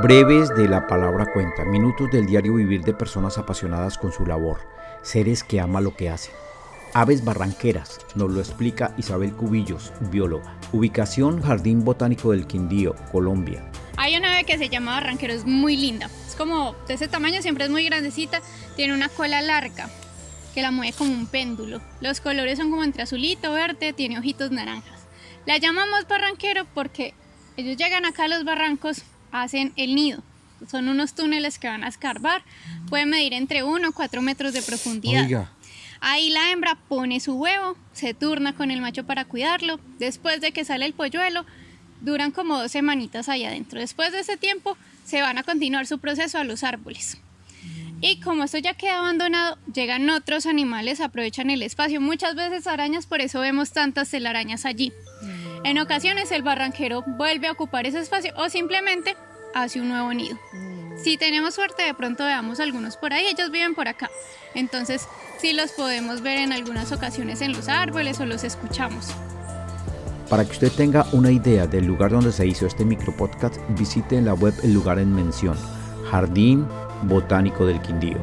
Breves de la palabra cuenta, minutos del diario vivir de personas apasionadas con su labor, seres que aman lo que hacen. Aves barranqueras, nos lo explica Isabel Cubillos, bióloga. Ubicación Jardín Botánico del Quindío, Colombia. Hay una ave que se llama barranquero, es muy linda. Es como de ese tamaño, siempre es muy grandecita, tiene una cola larga que la mueve como un péndulo. Los colores son como entre azulito, verde, tiene ojitos naranjas. La llamamos barranquero porque ellos llegan acá a los barrancos hacen el nido. Son unos túneles que van a escarbar, pueden medir entre 1 o 4 metros de profundidad. Ahí la hembra pone su huevo, se turna con el macho para cuidarlo. Después de que sale el polluelo, duran como dos semanitas ahí adentro. Después de ese tiempo, se van a continuar su proceso a los árboles. Y como esto ya queda abandonado, llegan otros animales, aprovechan el espacio. Muchas veces arañas, por eso vemos tantas telarañas allí. En ocasiones el barranquero vuelve a ocupar ese espacio o simplemente hace un nuevo nido. Si tenemos suerte, de pronto veamos algunos por ahí, ellos viven por acá. Entonces, sí los podemos ver en algunas ocasiones en los árboles o los escuchamos. Para que usted tenga una idea del lugar donde se hizo este micropodcast, visite en la web el lugar en mención, Jardín Botánico del Quindío.